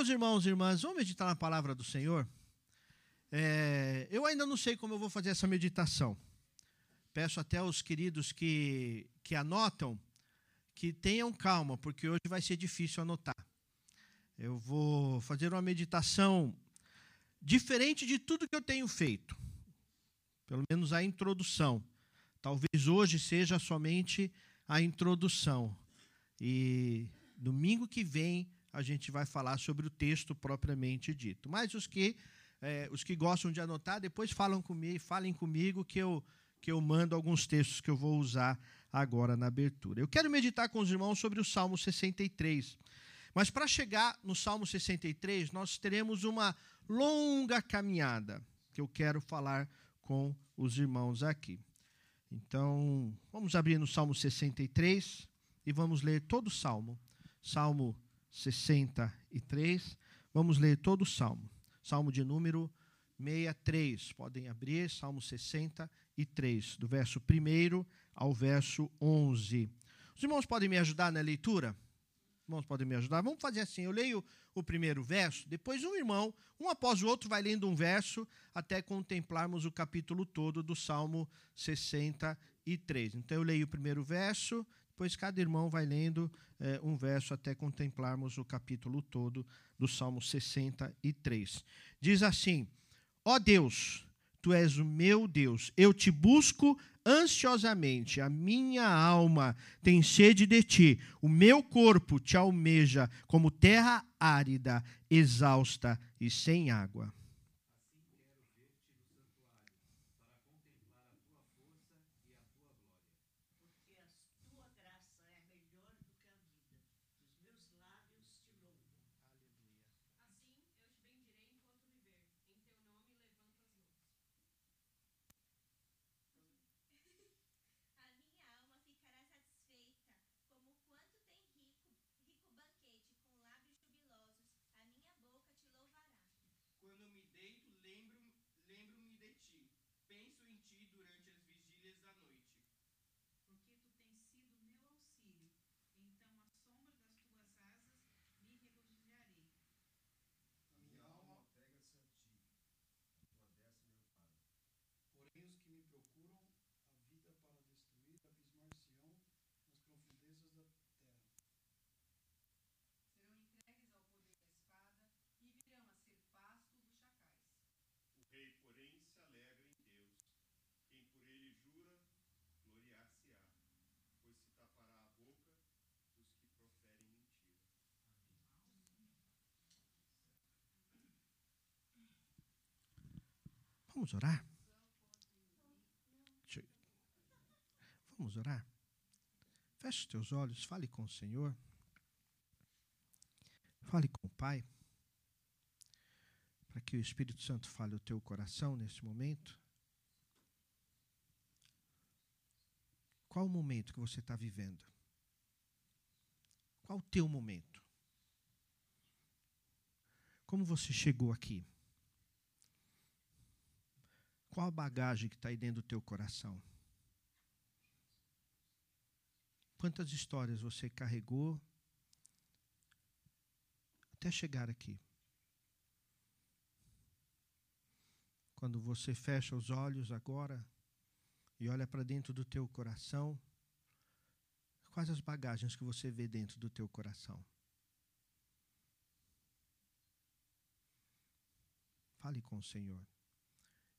Meus irmãos e irmãs, vamos meditar na palavra do Senhor? É, eu ainda não sei como eu vou fazer essa meditação. Peço até aos queridos que, que anotam que tenham calma, porque hoje vai ser difícil anotar. Eu vou fazer uma meditação diferente de tudo que eu tenho feito, pelo menos a introdução. Talvez hoje seja somente a introdução. E domingo que vem a gente vai falar sobre o texto propriamente dito. Mas os que, é, os que gostam de anotar, depois falam comigo, falem comigo que eu, que eu mando alguns textos que eu vou usar agora na abertura. Eu quero meditar com os irmãos sobre o Salmo 63. Mas para chegar no Salmo 63, nós teremos uma longa caminhada que eu quero falar com os irmãos aqui. Então, vamos abrir no Salmo 63 e vamos ler todo o Salmo. Salmo 63. Vamos ler todo o Salmo. Salmo de número 63. Podem abrir, Salmo 63, do verso 1 ao verso 11. Os irmãos podem me ajudar na leitura? Irmãos podem me ajudar? Vamos fazer assim: eu leio o primeiro verso, depois um irmão, um após o outro, vai lendo um verso até contemplarmos o capítulo todo do Salmo 63. Então eu leio o primeiro verso, depois cada irmão vai lendo é, um verso até contemplarmos o capítulo todo do Salmo 63. Diz assim: Ó Deus, tu és o meu Deus, eu te busco ansiosamente, a minha alma tem sede de ti, o meu corpo te almeja como terra árida, exausta e sem água. Vamos orar? Vamos orar? Feche os teus olhos, fale com o Senhor. Fale com o Pai. Para que o Espírito Santo fale o teu coração neste momento. Qual o momento que você está vivendo? Qual o teu momento? Como você chegou aqui? Qual a bagagem que está aí dentro do teu coração? Quantas histórias você carregou até chegar aqui? Quando você fecha os olhos agora e olha para dentro do teu coração, quais as bagagens que você vê dentro do teu coração? Fale com o Senhor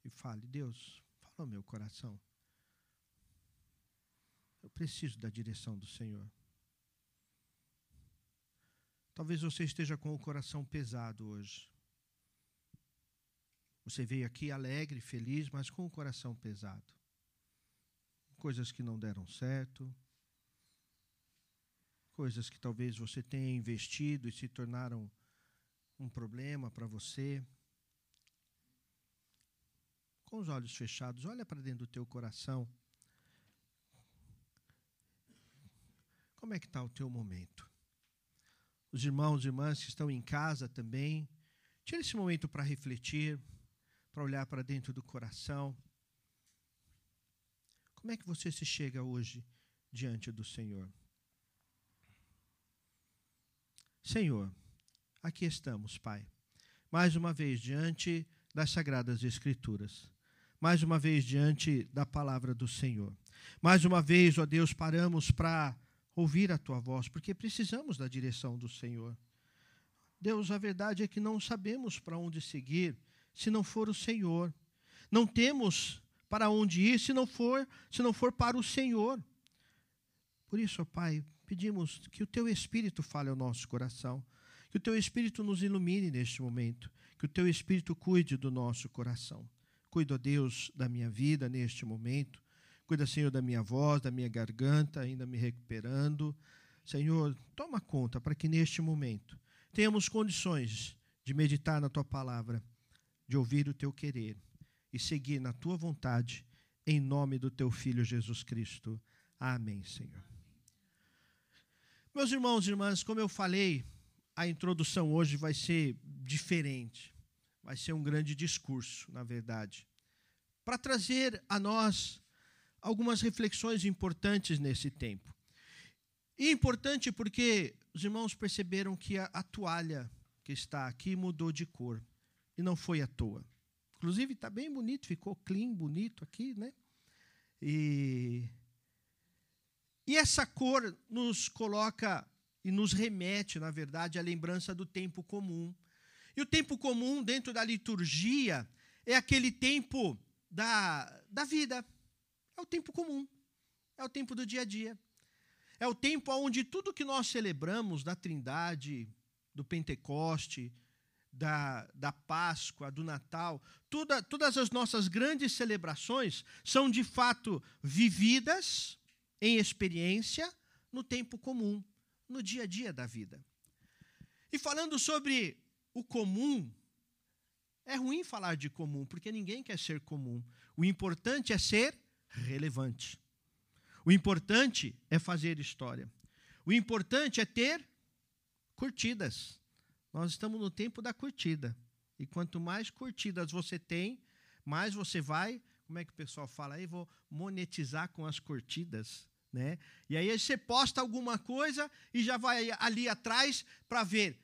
e fale: Deus, fala meu coração. Eu preciso da direção do Senhor. Talvez você esteja com o coração pesado hoje. Você veio aqui alegre, feliz, mas com o coração pesado. Coisas que não deram certo. Coisas que talvez você tenha investido e se tornaram um problema para você com os olhos fechados, olha para dentro do teu coração. Como é que está o teu momento? Os irmãos e irmãs que estão em casa também, tira esse momento para refletir, para olhar para dentro do coração. Como é que você se chega hoje diante do Senhor? Senhor, aqui estamos, Pai. Mais uma vez diante das Sagradas Escrituras. Mais uma vez diante da palavra do Senhor. Mais uma vez, ó Deus, paramos para ouvir a tua voz, porque precisamos da direção do Senhor. Deus, a verdade é que não sabemos para onde seguir se não for o Senhor. Não temos para onde ir se não for, se não for para o Senhor. Por isso, ó Pai, pedimos que o teu espírito fale ao nosso coração, que o teu espírito nos ilumine neste momento, que o teu espírito cuide do nosso coração. Cuida, Deus, da minha vida neste momento. Cuida, Senhor, da minha voz, da minha garganta, ainda me recuperando. Senhor, toma conta para que neste momento tenhamos condições de meditar na tua palavra, de ouvir o teu querer e seguir na tua vontade, em nome do teu filho Jesus Cristo. Amém, Senhor. Meus irmãos e irmãs, como eu falei, a introdução hoje vai ser diferente. Vai ser um grande discurso, na verdade, para trazer a nós algumas reflexões importantes nesse tempo. E importante porque os irmãos perceberam que a, a toalha que está aqui mudou de cor. E não foi à toa. Inclusive, está bem bonito, ficou clean, bonito aqui, né? E, e essa cor nos coloca e nos remete, na verdade, à lembrança do tempo comum. E o tempo comum, dentro da liturgia, é aquele tempo da, da vida, é o tempo comum. É o tempo do dia a dia. É o tempo onde tudo que nós celebramos da Trindade, do Pentecoste, da, da Páscoa, do Natal, toda, todas as nossas grandes celebrações são de fato vividas em experiência no tempo comum, no dia a dia da vida. E falando sobre o comum, é ruim falar de comum, porque ninguém quer ser comum. O importante é ser relevante. O importante é fazer história. O importante é ter curtidas. Nós estamos no tempo da curtida. E quanto mais curtidas você tem, mais você vai, como é que o pessoal fala aí, vou monetizar com as curtidas, né? E aí você posta alguma coisa e já vai ali atrás para ver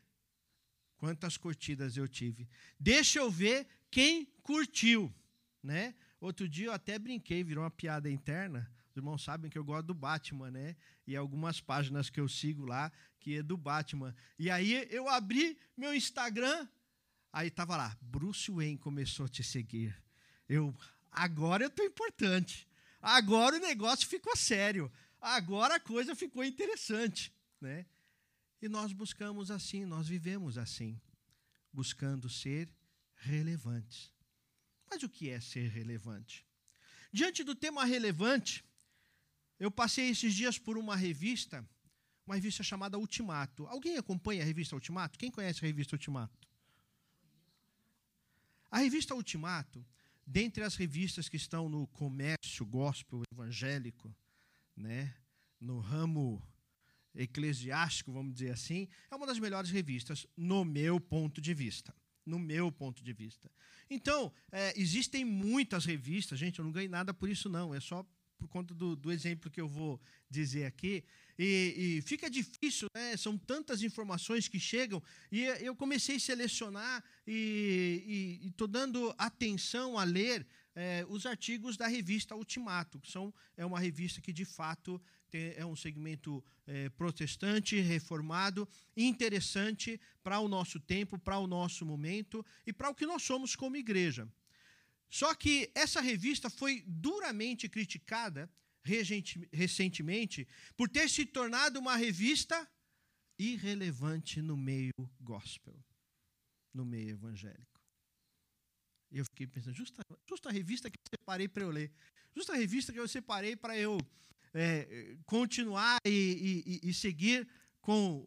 quantas curtidas eu tive. Deixa eu ver quem curtiu, né? Outro dia eu até brinquei, virou uma piada interna. Os irmãos sabem que eu gosto do Batman, né? E algumas páginas que eu sigo lá que é do Batman. E aí eu abri meu Instagram, aí tava lá, Bruce Wayne começou a te seguir. Eu, agora eu tô importante. Agora o negócio ficou sério. Agora a coisa ficou interessante, né? E nós buscamos assim, nós vivemos assim, buscando ser relevantes. Mas o que é ser relevante? Diante do tema relevante, eu passei esses dias por uma revista, uma revista chamada Ultimato. Alguém acompanha a revista Ultimato? Quem conhece a revista Ultimato? A revista Ultimato, dentre as revistas que estão no comércio gospel evangélico, né, no ramo eclesiástico, vamos dizer assim, é uma das melhores revistas, no meu ponto de vista no meu ponto de vista. Então, é, existem muitas revistas, gente, eu não ganhei nada por isso, não, é só por conta do, do exemplo que eu vou dizer aqui. E, e fica difícil, né? são tantas informações que chegam, e eu comecei a selecionar e estou dando atenção a ler é, os artigos da revista Ultimato, que são, é uma revista que, de fato, é um segmento é, protestante, reformado, interessante para o nosso tempo, para o nosso momento e para o que nós somos como igreja. Só que essa revista foi duramente criticada recentemente por ter se tornado uma revista irrelevante no meio gospel, no meio evangélico. Eu fiquei pensando, justa, justa revista que eu separei para eu ler, justa a revista que eu separei para eu é, continuar e, e, e, seguir com,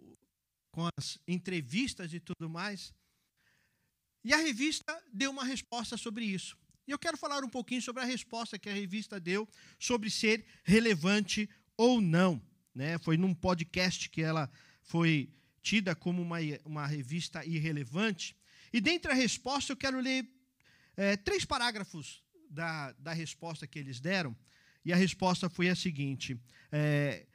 com as entrevistas e tudo mais. E a revista deu uma resposta sobre isso. E eu quero falar um pouquinho sobre a resposta que a revista deu sobre ser relevante ou não. Né? Foi num podcast que ela foi tida como uma, uma revista irrelevante. E dentre a resposta, eu quero ler é, três parágrafos da, da resposta que eles deram. E a resposta foi a seguinte: é,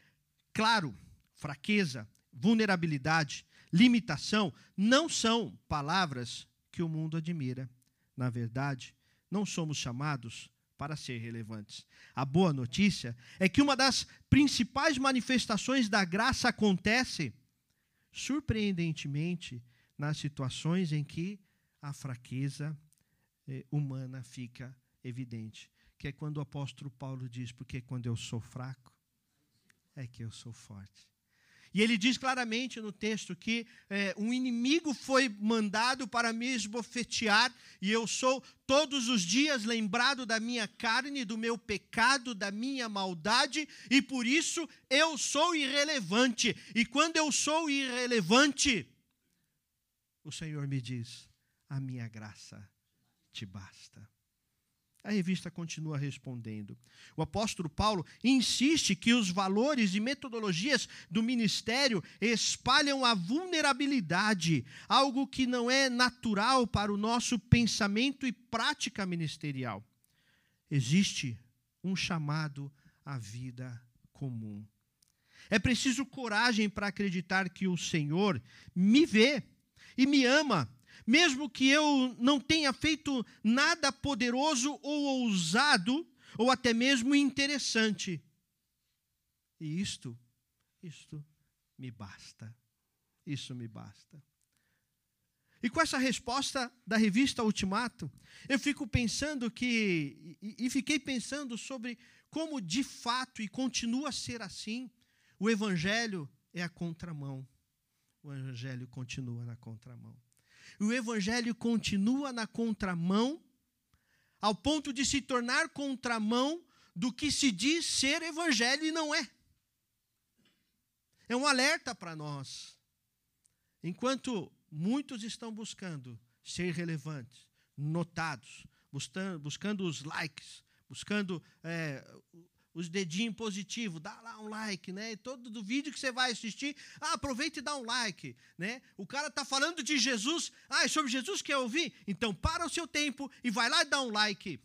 claro, fraqueza, vulnerabilidade, limitação não são palavras que o mundo admira. Na verdade, não somos chamados para ser relevantes. A boa notícia é que uma das principais manifestações da graça acontece, surpreendentemente, nas situações em que a fraqueza eh, humana fica evidente. Que é quando o apóstolo Paulo diz: Porque quando eu sou fraco, é que eu sou forte. E ele diz claramente no texto que é, um inimigo foi mandado para me esbofetear, e eu sou todos os dias lembrado da minha carne, do meu pecado, da minha maldade, e por isso eu sou irrelevante. E quando eu sou irrelevante, o Senhor me diz: a minha graça te basta. A revista continua respondendo. O apóstolo Paulo insiste que os valores e metodologias do ministério espalham a vulnerabilidade, algo que não é natural para o nosso pensamento e prática ministerial. Existe um chamado à vida comum. É preciso coragem para acreditar que o Senhor me vê e me ama mesmo que eu não tenha feito nada poderoso ou ousado, ou até mesmo interessante. E isto, isto me basta. Isso me basta. E com essa resposta da revista Ultimato, eu fico pensando que, e, fiquei pensando sobre como de fato, e continua a ser assim, o Evangelho é a contramão. O Evangelho continua na contramão o evangelho continua na contramão, ao ponto de se tornar contramão do que se diz ser evangelho e não é. É um alerta para nós. Enquanto muitos estão buscando ser relevantes, notados, buscando, buscando os likes, buscando é, os dedinhos positivos, dá lá um like, né? Todo do vídeo que você vai assistir, ah, aproveita e dá um like, né? O cara tá falando de Jesus, ah, é sobre Jesus que quer ouvir? Então para o seu tempo e vai lá e dá um like.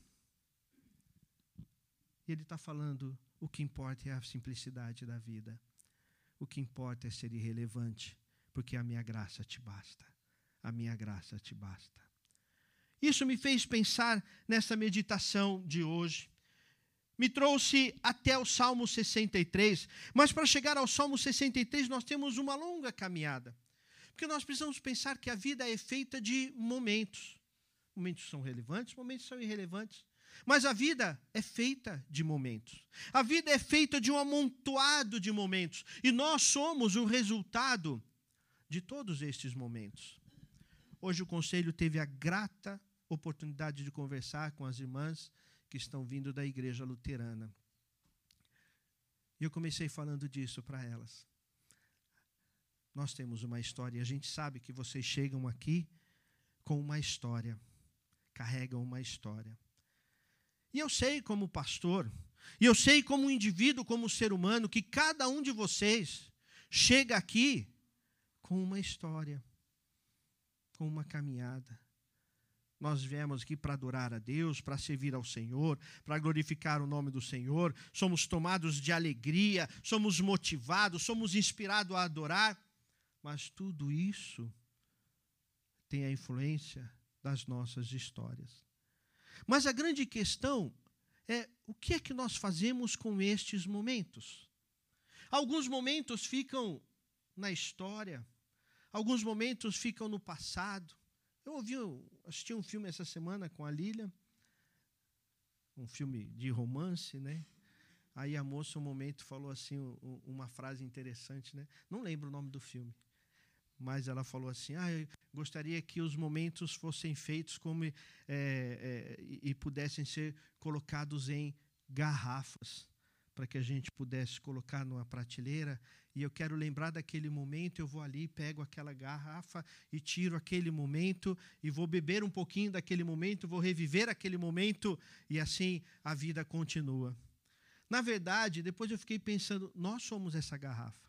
E ele está falando, o que importa é a simplicidade da vida. O que importa é ser irrelevante, porque a minha graça te basta. A minha graça te basta. Isso me fez pensar nessa meditação de hoje me trouxe até o Salmo 63. Mas para chegar ao Salmo 63, nós temos uma longa caminhada. Porque nós precisamos pensar que a vida é feita de momentos. Momentos são relevantes, momentos são irrelevantes. Mas a vida é feita de momentos. A vida é feita de um amontoado de momentos. E nós somos o resultado de todos estes momentos. Hoje o conselho teve a grata oportunidade de conversar com as irmãs que estão vindo da igreja luterana. E eu comecei falando disso para elas. Nós temos uma história, e a gente sabe que vocês chegam aqui com uma história, carregam uma história. E eu sei, como pastor, e eu sei, como indivíduo, como ser humano, que cada um de vocês chega aqui com uma história, com uma caminhada. Nós viemos aqui para adorar a Deus, para servir ao Senhor, para glorificar o nome do Senhor. Somos tomados de alegria, somos motivados, somos inspirados a adorar. Mas tudo isso tem a influência das nossas histórias. Mas a grande questão é o que é que nós fazemos com estes momentos? Alguns momentos ficam na história, alguns momentos ficam no passado, eu ouvi, assisti um filme essa semana com a Lília, um filme de romance, né? Aí a moça, um momento, falou assim, uma frase interessante, né? Não lembro o nome do filme, mas ela falou assim: ah, eu gostaria que os momentos fossem feitos como é, é, e pudessem ser colocados em garrafas, para que a gente pudesse colocar numa prateleira e eu quero lembrar daquele momento, eu vou ali, pego aquela garrafa e tiro aquele momento e vou beber um pouquinho daquele momento, vou reviver aquele momento e assim a vida continua. Na verdade, depois eu fiquei pensando, nós somos essa garrafa.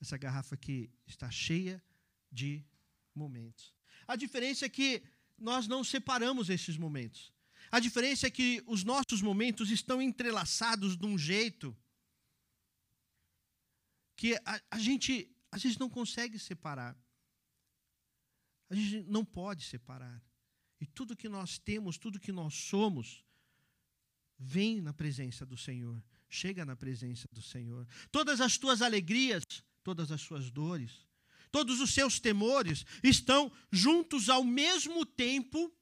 Essa garrafa que está cheia de momentos. A diferença é que nós não separamos esses momentos. A diferença é que os nossos momentos estão entrelaçados de um jeito que a, a, gente, a gente não consegue separar. A gente não pode separar. E tudo que nós temos, tudo que nós somos, vem na presença do Senhor, chega na presença do Senhor. Todas as tuas alegrias, todas as suas dores, todos os seus temores estão juntos ao mesmo tempo,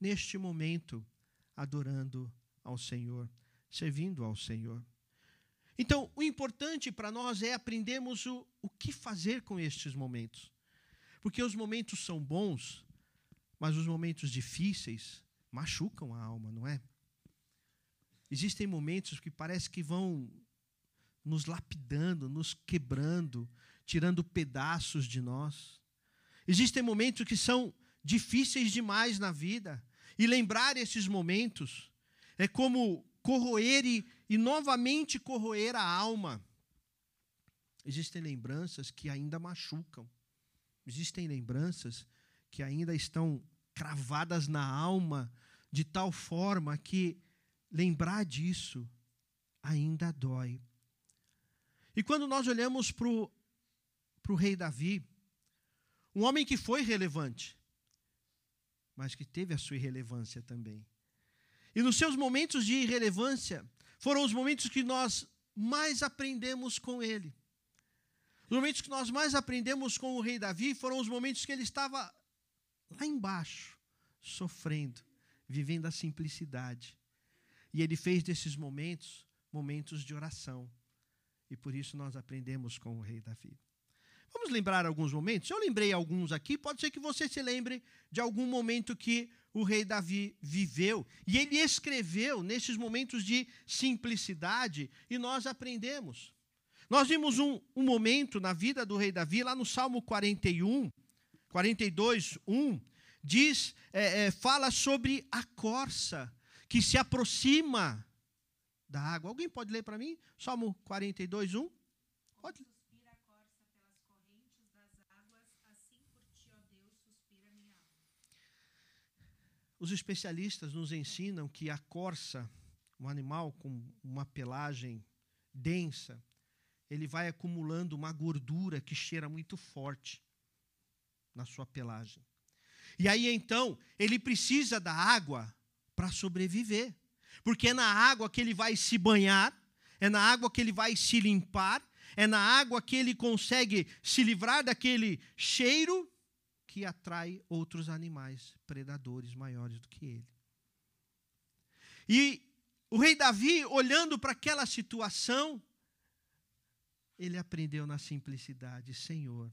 neste momento, adorando ao Senhor, servindo ao Senhor. Então, o importante para nós é aprendermos o, o que fazer com estes momentos. Porque os momentos são bons, mas os momentos difíceis machucam a alma, não é? Existem momentos que parece que vão nos lapidando, nos quebrando, tirando pedaços de nós. Existem momentos que são difíceis demais na vida, e lembrar esses momentos é como corroer e, e novamente corroer a alma. Existem lembranças que ainda machucam. Existem lembranças que ainda estão cravadas na alma de tal forma que lembrar disso ainda dói. E quando nós olhamos para o rei Davi, um homem que foi relevante, mas que teve a sua irrelevância também. E nos seus momentos de irrelevância, foram os momentos que nós mais aprendemos com ele. Os momentos que nós mais aprendemos com o rei Davi foram os momentos que ele estava lá embaixo, sofrendo, vivendo a simplicidade. E ele fez desses momentos momentos de oração. E por isso nós aprendemos com o rei Davi. Vamos lembrar alguns momentos? Eu lembrei alguns aqui, pode ser que você se lembre de algum momento que o rei Davi viveu. E ele escreveu nesses momentos de simplicidade e nós aprendemos. Nós vimos um, um momento na vida do rei Davi, lá no Salmo 41, 42, 1, diz, é, é, fala sobre a corça que se aproxima da água. Alguém pode ler para mim? Salmo 42, 1? Pode ler. Os especialistas nos ensinam que a corça, um animal com uma pelagem densa, ele vai acumulando uma gordura que cheira muito forte na sua pelagem. E aí então, ele precisa da água para sobreviver. Porque é na água que ele vai se banhar, é na água que ele vai se limpar, é na água que ele consegue se livrar daquele cheiro que atrai outros animais predadores maiores do que ele. E o rei Davi, olhando para aquela situação, ele aprendeu na simplicidade: Senhor,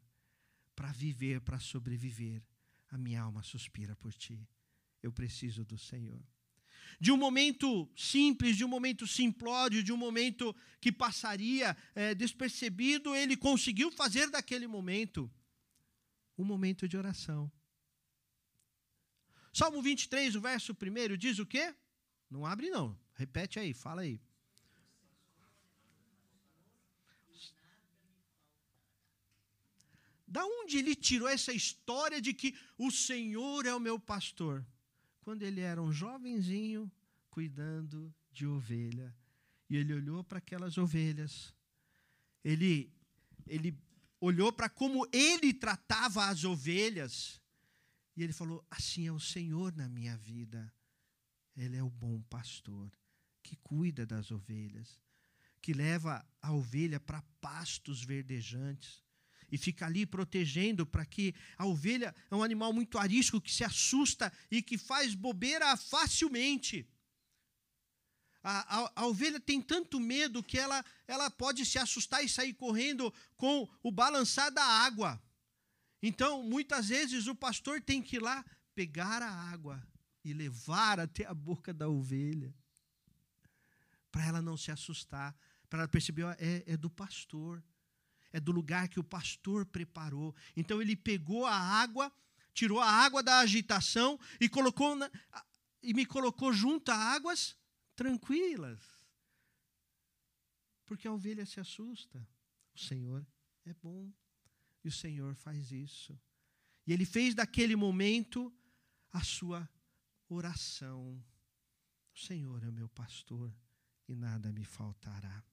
para viver, para sobreviver, a minha alma suspira por ti. Eu preciso do Senhor. De um momento simples, de um momento simplório, de um momento que passaria é, despercebido, ele conseguiu fazer daquele momento um momento de oração. Salmo 23, o verso 1 diz o quê? Não abre não. Repete aí, fala aí. Da onde ele tirou essa história de que o Senhor é o meu pastor? Quando ele era um jovenzinho cuidando de ovelha. E ele olhou para aquelas ovelhas. Ele, ele olhou para como ele tratava as ovelhas. E ele falou: Assim é o Senhor na minha vida. Ele é o bom pastor que cuida das ovelhas, que leva a ovelha para pastos verdejantes e fica ali protegendo para que a ovelha é um animal muito arisco que se assusta e que faz bobeira facilmente. A, a, a, ovelha tem tanto medo que ela, ela pode se assustar e sair correndo com o balançar da água. Então, muitas vezes, o pastor tem que ir lá pegar a água e levar até a boca da ovelha, para ela não se assustar, para ela perceber, ó, é, é do pastor, é do lugar que o pastor preparou. Então, ele pegou a água, tirou a água da agitação e colocou na, e me colocou junto a águas tranquilas. Porque a ovelha se assusta. O Senhor é bom. E o Senhor faz isso. E ele fez daquele momento a sua oração. O Senhor é o meu pastor e nada me faltará.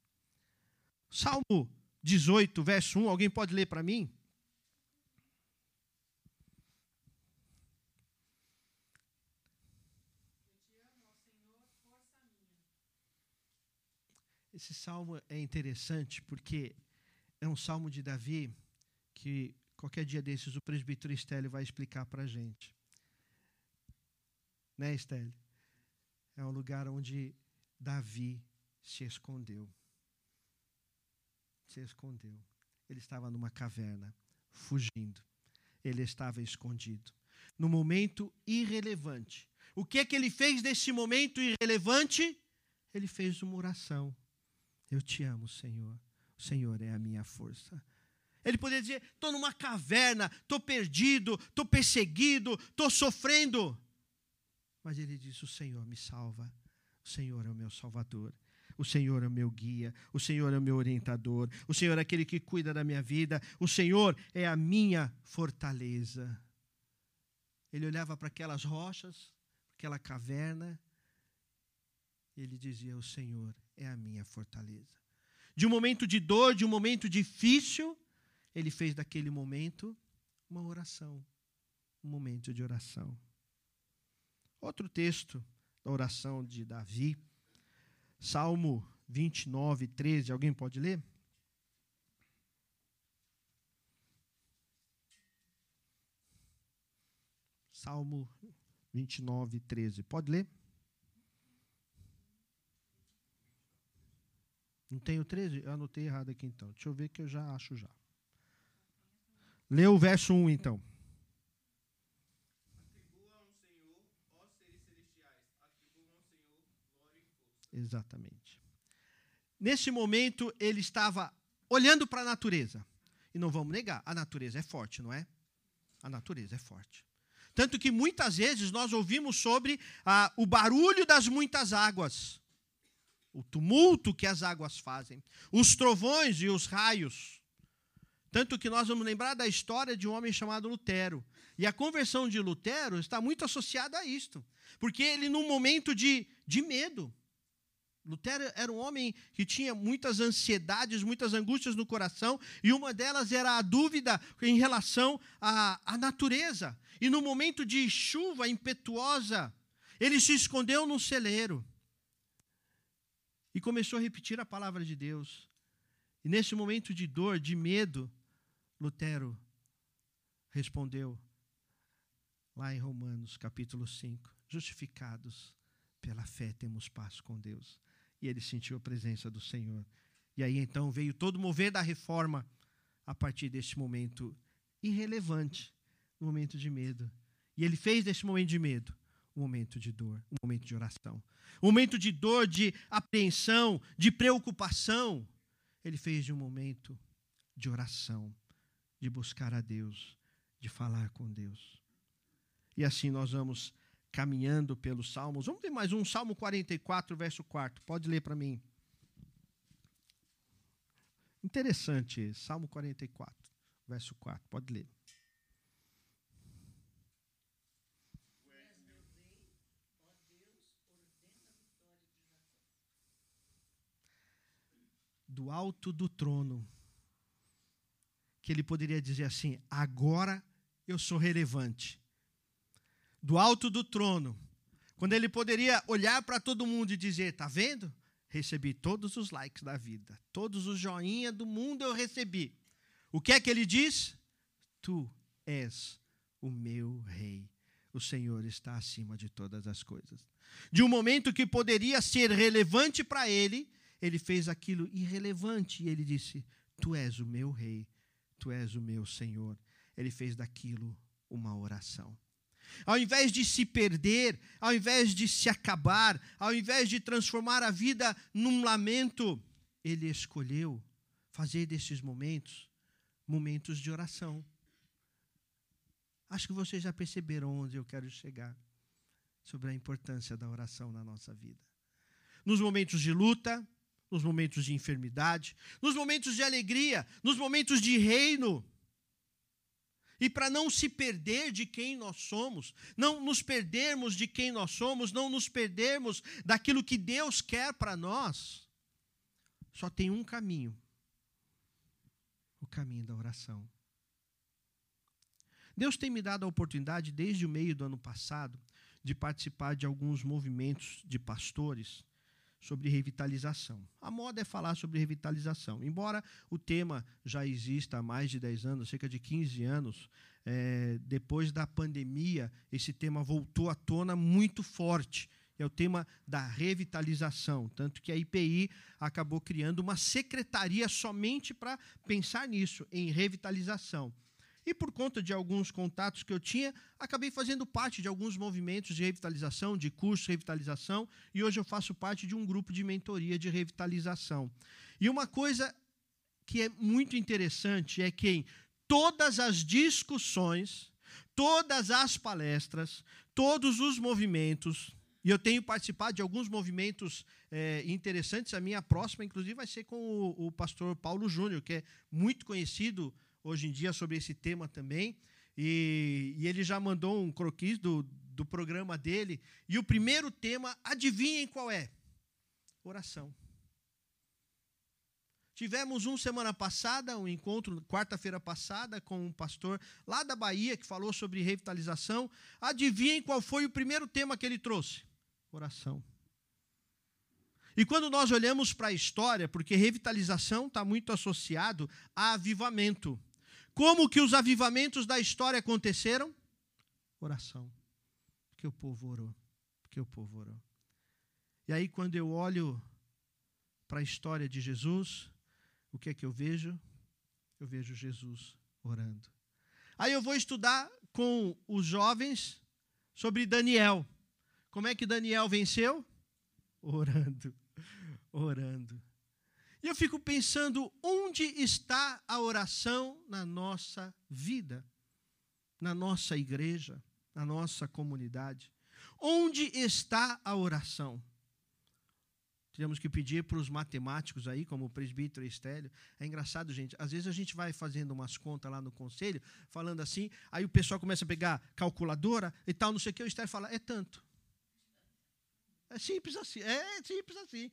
Salmo 18, verso 1. Alguém pode ler para mim? Esse salmo é interessante porque é um salmo de Davi que qualquer dia desses o presbítero Estélio vai explicar para a gente. Né, Estélio? É um lugar onde Davi se escondeu. Se escondeu. Ele estava numa caverna, fugindo. Ele estava escondido. No momento irrelevante. O que é que ele fez nesse momento irrelevante? Ele fez uma oração. Eu te amo, Senhor. O Senhor é a minha força. Ele poderia dizer: estou numa caverna, estou perdido, estou perseguido, estou sofrendo. Mas ele disse: O Senhor me salva. O Senhor é o meu salvador. O Senhor é o meu guia, o Senhor é o meu orientador, o Senhor é aquele que cuida da minha vida, o Senhor é a minha fortaleza. Ele olhava para aquelas rochas, aquela caverna, ele dizia: O Senhor é a minha fortaleza. De um momento de dor, de um momento difícil, ele fez daquele momento uma oração, um momento de oração. Outro texto da oração de Davi, Salmo 29, 13, alguém pode ler? Salmo 29, 13. Pode ler? Não tenho 13? Eu anotei errado aqui então. Deixa eu ver que eu já acho já. Lê o verso 1 então. Exatamente. Nesse momento, ele estava olhando para a natureza. E não vamos negar, a natureza é forte, não é? A natureza é forte. Tanto que muitas vezes nós ouvimos sobre ah, o barulho das muitas águas o tumulto que as águas fazem, os trovões e os raios. Tanto que nós vamos lembrar da história de um homem chamado Lutero. E a conversão de Lutero está muito associada a isto. Porque ele, num momento de, de medo, Lutero era um homem que tinha muitas ansiedades, muitas angústias no coração, e uma delas era a dúvida em relação à, à natureza. E no momento de chuva impetuosa, ele se escondeu num celeiro e começou a repetir a palavra de Deus. E nesse momento de dor, de medo, Lutero respondeu, lá em Romanos capítulo 5, justificados pela fé temos paz com Deus. E ele sentiu a presença do Senhor. E aí então veio todo o mover da reforma a partir deste momento irrelevante, momento de medo. E ele fez desse momento de medo um momento de dor, um momento de oração. Um momento de dor, de apreensão, de preocupação. Ele fez de um momento de oração, de buscar a Deus, de falar com Deus. E assim nós vamos caminhando pelos salmos. Vamos ver mais um, Salmo 44, verso 4. Pode ler para mim. Interessante, Salmo 44, verso 4. Pode ler. Do alto do trono, que ele poderia dizer assim: agora eu sou relevante. Do alto do trono, quando ele poderia olhar para todo mundo e dizer: tá vendo? Recebi todos os likes da vida, todos os joinha do mundo eu recebi. O que é que ele diz? Tu és o meu rei. O Senhor está acima de todas as coisas. De um momento que poderia ser relevante para ele, ele fez aquilo irrelevante e ele disse: Tu és o meu rei, tu és o meu Senhor. Ele fez daquilo uma oração. Ao invés de se perder, ao invés de se acabar, ao invés de transformar a vida num lamento, ele escolheu fazer desses momentos momentos de oração. Acho que vocês já perceberam onde eu quero chegar sobre a importância da oração na nossa vida. Nos momentos de luta, nos momentos de enfermidade, nos momentos de alegria, nos momentos de reino. E para não se perder de quem nós somos, não nos perdermos de quem nós somos, não nos perdermos daquilo que Deus quer para nós, só tem um caminho. o caminho da oração. Deus tem me dado a oportunidade, desde o meio do ano passado, de participar de alguns movimentos de pastores sobre revitalização. A moda é falar sobre revitalização. Embora o tema já exista há mais de 10 anos, cerca de 15 anos, é, depois da pandemia, esse tema voltou à tona muito forte. É o tema da revitalização. Tanto que a IPI acabou criando uma secretaria somente para pensar nisso, em revitalização. E por conta de alguns contatos que eu tinha, acabei fazendo parte de alguns movimentos de revitalização, de cursos de revitalização, e hoje eu faço parte de um grupo de mentoria de revitalização. E uma coisa que é muito interessante é que em todas as discussões, todas as palestras, todos os movimentos, e eu tenho participado de alguns movimentos é, interessantes. A minha próxima, inclusive, vai ser com o, o pastor Paulo Júnior, que é muito conhecido hoje em dia sobre esse tema também. E, e ele já mandou um croquis do, do programa dele. E o primeiro tema, adivinhem qual é? Oração. Tivemos um semana passada, um encontro, quarta-feira passada, com um pastor lá da Bahia que falou sobre revitalização. Adivinhem qual foi o primeiro tema que ele trouxe? Oração. E quando nós olhamos para a história, porque revitalização está muito associado a avivamento. Como que os avivamentos da história aconteceram? Oração. Porque o povo orou. Porque o povo orou. E aí, quando eu olho para a história de Jesus, o que é que eu vejo? Eu vejo Jesus orando. Aí eu vou estudar com os jovens sobre Daniel. Como é que Daniel venceu? Orando, orando. E eu fico pensando onde está a oração na nossa vida, na nossa igreja, na nossa comunidade. Onde está a oração? Tivemos que pedir para os matemáticos aí, como o presbítero Estélio. É engraçado, gente. Às vezes a gente vai fazendo umas contas lá no conselho, falando assim, aí o pessoal começa a pegar calculadora e tal, não sei o que, o Estélio fala, é tanto. É simples assim, é simples assim.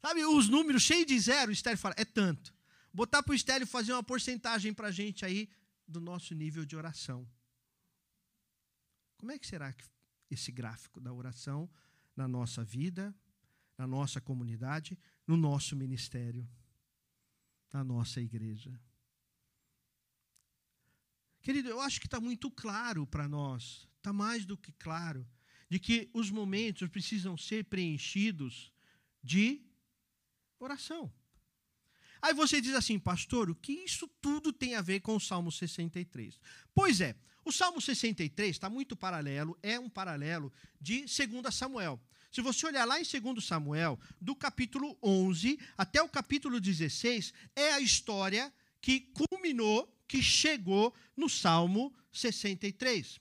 Sabe, os números cheios de zero, o Estélio fala, é tanto. Botar para o Estélio fazer uma porcentagem para a gente aí do nosso nível de oração. Como é que será que esse gráfico da oração na nossa vida, na nossa comunidade, no nosso ministério, na nossa igreja? Querido, eu acho que está muito claro para nós, está mais do que claro, de que os momentos precisam ser preenchidos de oração. Aí você diz assim, pastor, o que isso tudo tem a ver com o Salmo 63? Pois é, o Salmo 63 está muito paralelo, é um paralelo de 2 Samuel. Se você olhar lá em 2 Samuel, do capítulo 11 até o capítulo 16, é a história que culminou, que chegou no Salmo 63.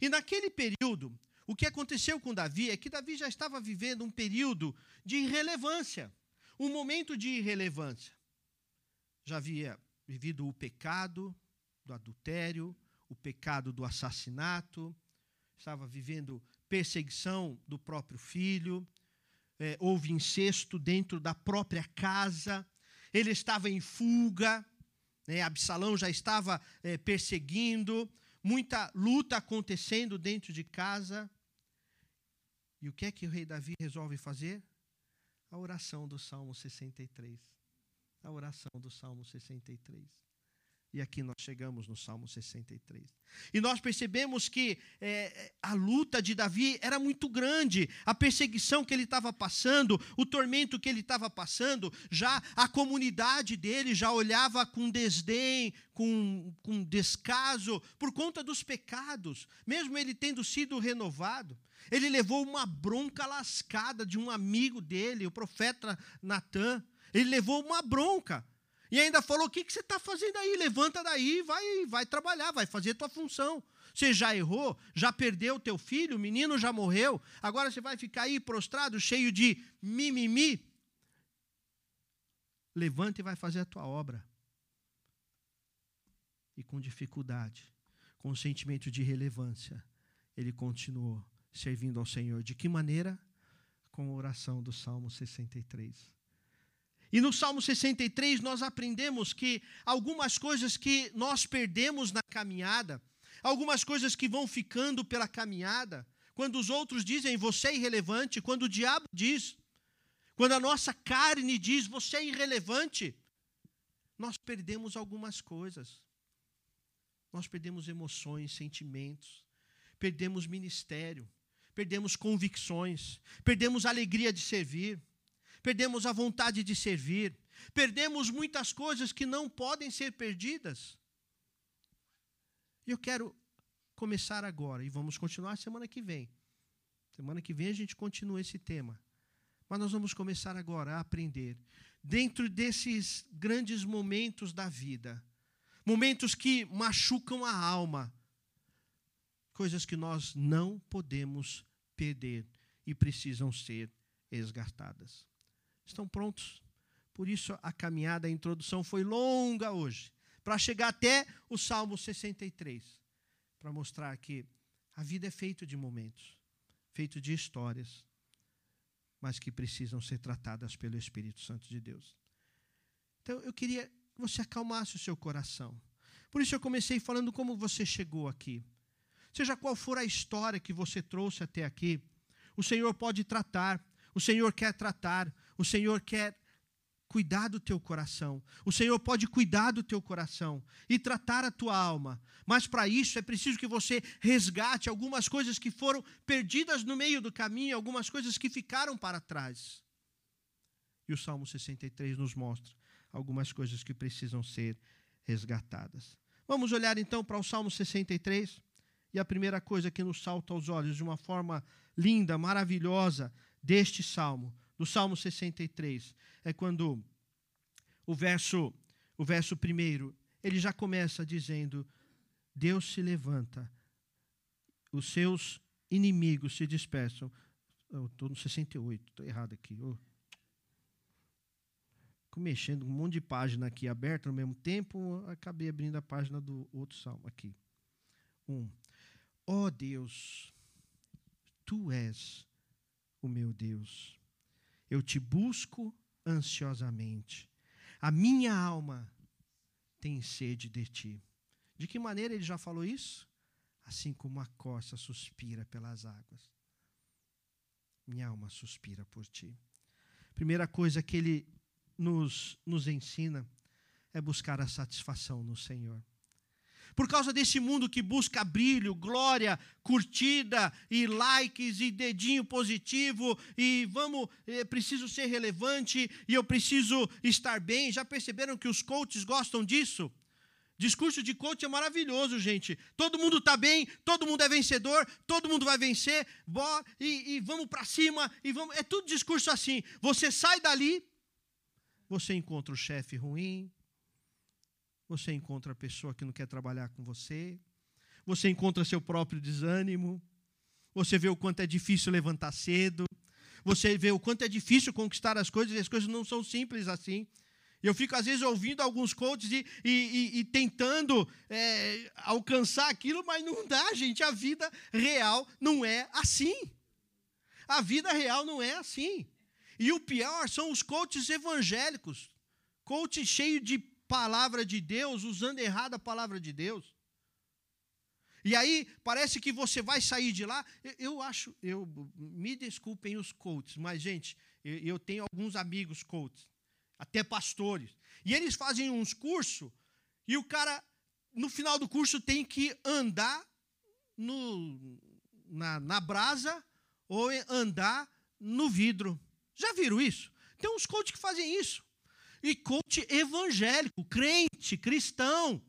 E naquele período, o que aconteceu com Davi é que Davi já estava vivendo um período de irrelevância um momento de irrelevância. Já havia vivido o pecado do adultério, o pecado do assassinato, estava vivendo perseguição do próprio filho, é, houve incesto dentro da própria casa, ele estava em fuga, né, Absalão já estava é, perseguindo, muita luta acontecendo dentro de casa. E o que é que o rei Davi resolve fazer? A oração do Salmo 63. A oração do Salmo 63. E aqui nós chegamos no Salmo 63. E nós percebemos que é, a luta de Davi era muito grande, a perseguição que ele estava passando, o tormento que ele estava passando, já a comunidade dele já olhava com desdém, com, com descaso, por conta dos pecados, mesmo ele tendo sido renovado. Ele levou uma bronca lascada de um amigo dele, o profeta Natan. Ele levou uma bronca. E ainda falou: o que, que você está fazendo aí? Levanta daí, vai, vai trabalhar, vai fazer a tua função. Você já errou, já perdeu o teu filho, o menino já morreu, agora você vai ficar aí prostrado, cheio de mimimi. Levanta e vai fazer a tua obra. E com dificuldade, com sentimento de relevância, ele continuou servindo ao Senhor. De que maneira? Com a oração do Salmo 63. E no Salmo 63 nós aprendemos que algumas coisas que nós perdemos na caminhada, algumas coisas que vão ficando pela caminhada, quando os outros dizem você é irrelevante, quando o diabo diz, quando a nossa carne diz você é irrelevante, nós perdemos algumas coisas. Nós perdemos emoções, sentimentos, perdemos ministério, perdemos convicções, perdemos a alegria de servir, perdemos a vontade de servir, perdemos muitas coisas que não podem ser perdidas. E eu quero começar agora, e vamos continuar semana que vem. Semana que vem a gente continua esse tema. Mas nós vamos começar agora a aprender, dentro desses grandes momentos da vida, momentos que machucam a alma, coisas que nós não podemos perder e precisam ser resgatadas. Estão prontos? Por isso a caminhada, a introdução foi longa hoje, para chegar até o Salmo 63, para mostrar que a vida é feita de momentos, feito de histórias, mas que precisam ser tratadas pelo Espírito Santo de Deus. Então eu queria que você acalmasse o seu coração. Por isso eu comecei falando como você chegou aqui. Seja qual for a história que você trouxe até aqui, o Senhor pode tratar, o Senhor quer tratar, o Senhor quer cuidar do teu coração. O Senhor pode cuidar do teu coração e tratar a tua alma. Mas para isso é preciso que você resgate algumas coisas que foram perdidas no meio do caminho, algumas coisas que ficaram para trás. E o Salmo 63 nos mostra algumas coisas que precisam ser resgatadas. Vamos olhar então para o Salmo 63. E a primeira coisa que nos salta aos olhos de uma forma linda, maravilhosa, deste salmo, do Salmo 63, é quando o verso, o verso primeiro, ele já começa dizendo: Deus se levanta, os seus inimigos se dispersam. Estou no 68, estou errado aqui. Oh. Fico mexendo um monte de página aqui aberta ao mesmo tempo, acabei abrindo a página do outro salmo aqui. Um. Ó oh Deus, tu és o meu Deus. Eu te busco ansiosamente. A minha alma tem sede de ti. De que maneira ele já falou isso? Assim como a costa suspira pelas águas. Minha alma suspira por ti. Primeira coisa que ele nos, nos ensina é buscar a satisfação no Senhor. Por causa desse mundo que busca brilho, glória, curtida e likes e dedinho positivo e vamos, é preciso ser relevante e eu preciso estar bem. Já perceberam que os coaches gostam disso? Discurso de coach é maravilhoso, gente. Todo mundo está bem, todo mundo é vencedor, todo mundo vai vencer, bora, e, e vamos para cima, e vamos. É tudo discurso assim. Você sai dali, você encontra o chefe ruim, você encontra a pessoa que não quer trabalhar com você, você encontra seu próprio desânimo, você vê o quanto é difícil levantar cedo, você vê o quanto é difícil conquistar as coisas, e as coisas não são simples assim. Eu fico, às vezes, ouvindo alguns coaches e, e, e, e tentando é, alcançar aquilo, mas não dá, gente. A vida real não é assim. A vida real não é assim. E o pior são os coaches evangélicos, coaches cheios de palavra de Deus, usando errado a palavra de Deus. E aí parece que você vai sair de lá. Eu, eu acho, eu me desculpem os coaches, mas gente, eu, eu, tenho alguns amigos coaches, até pastores, e eles fazem uns cursos e o cara no final do curso tem que andar no, na, na brasa ou andar no vidro. Já viram isso? Tem uns coaches que fazem isso. E coach evangélico, crente, cristão.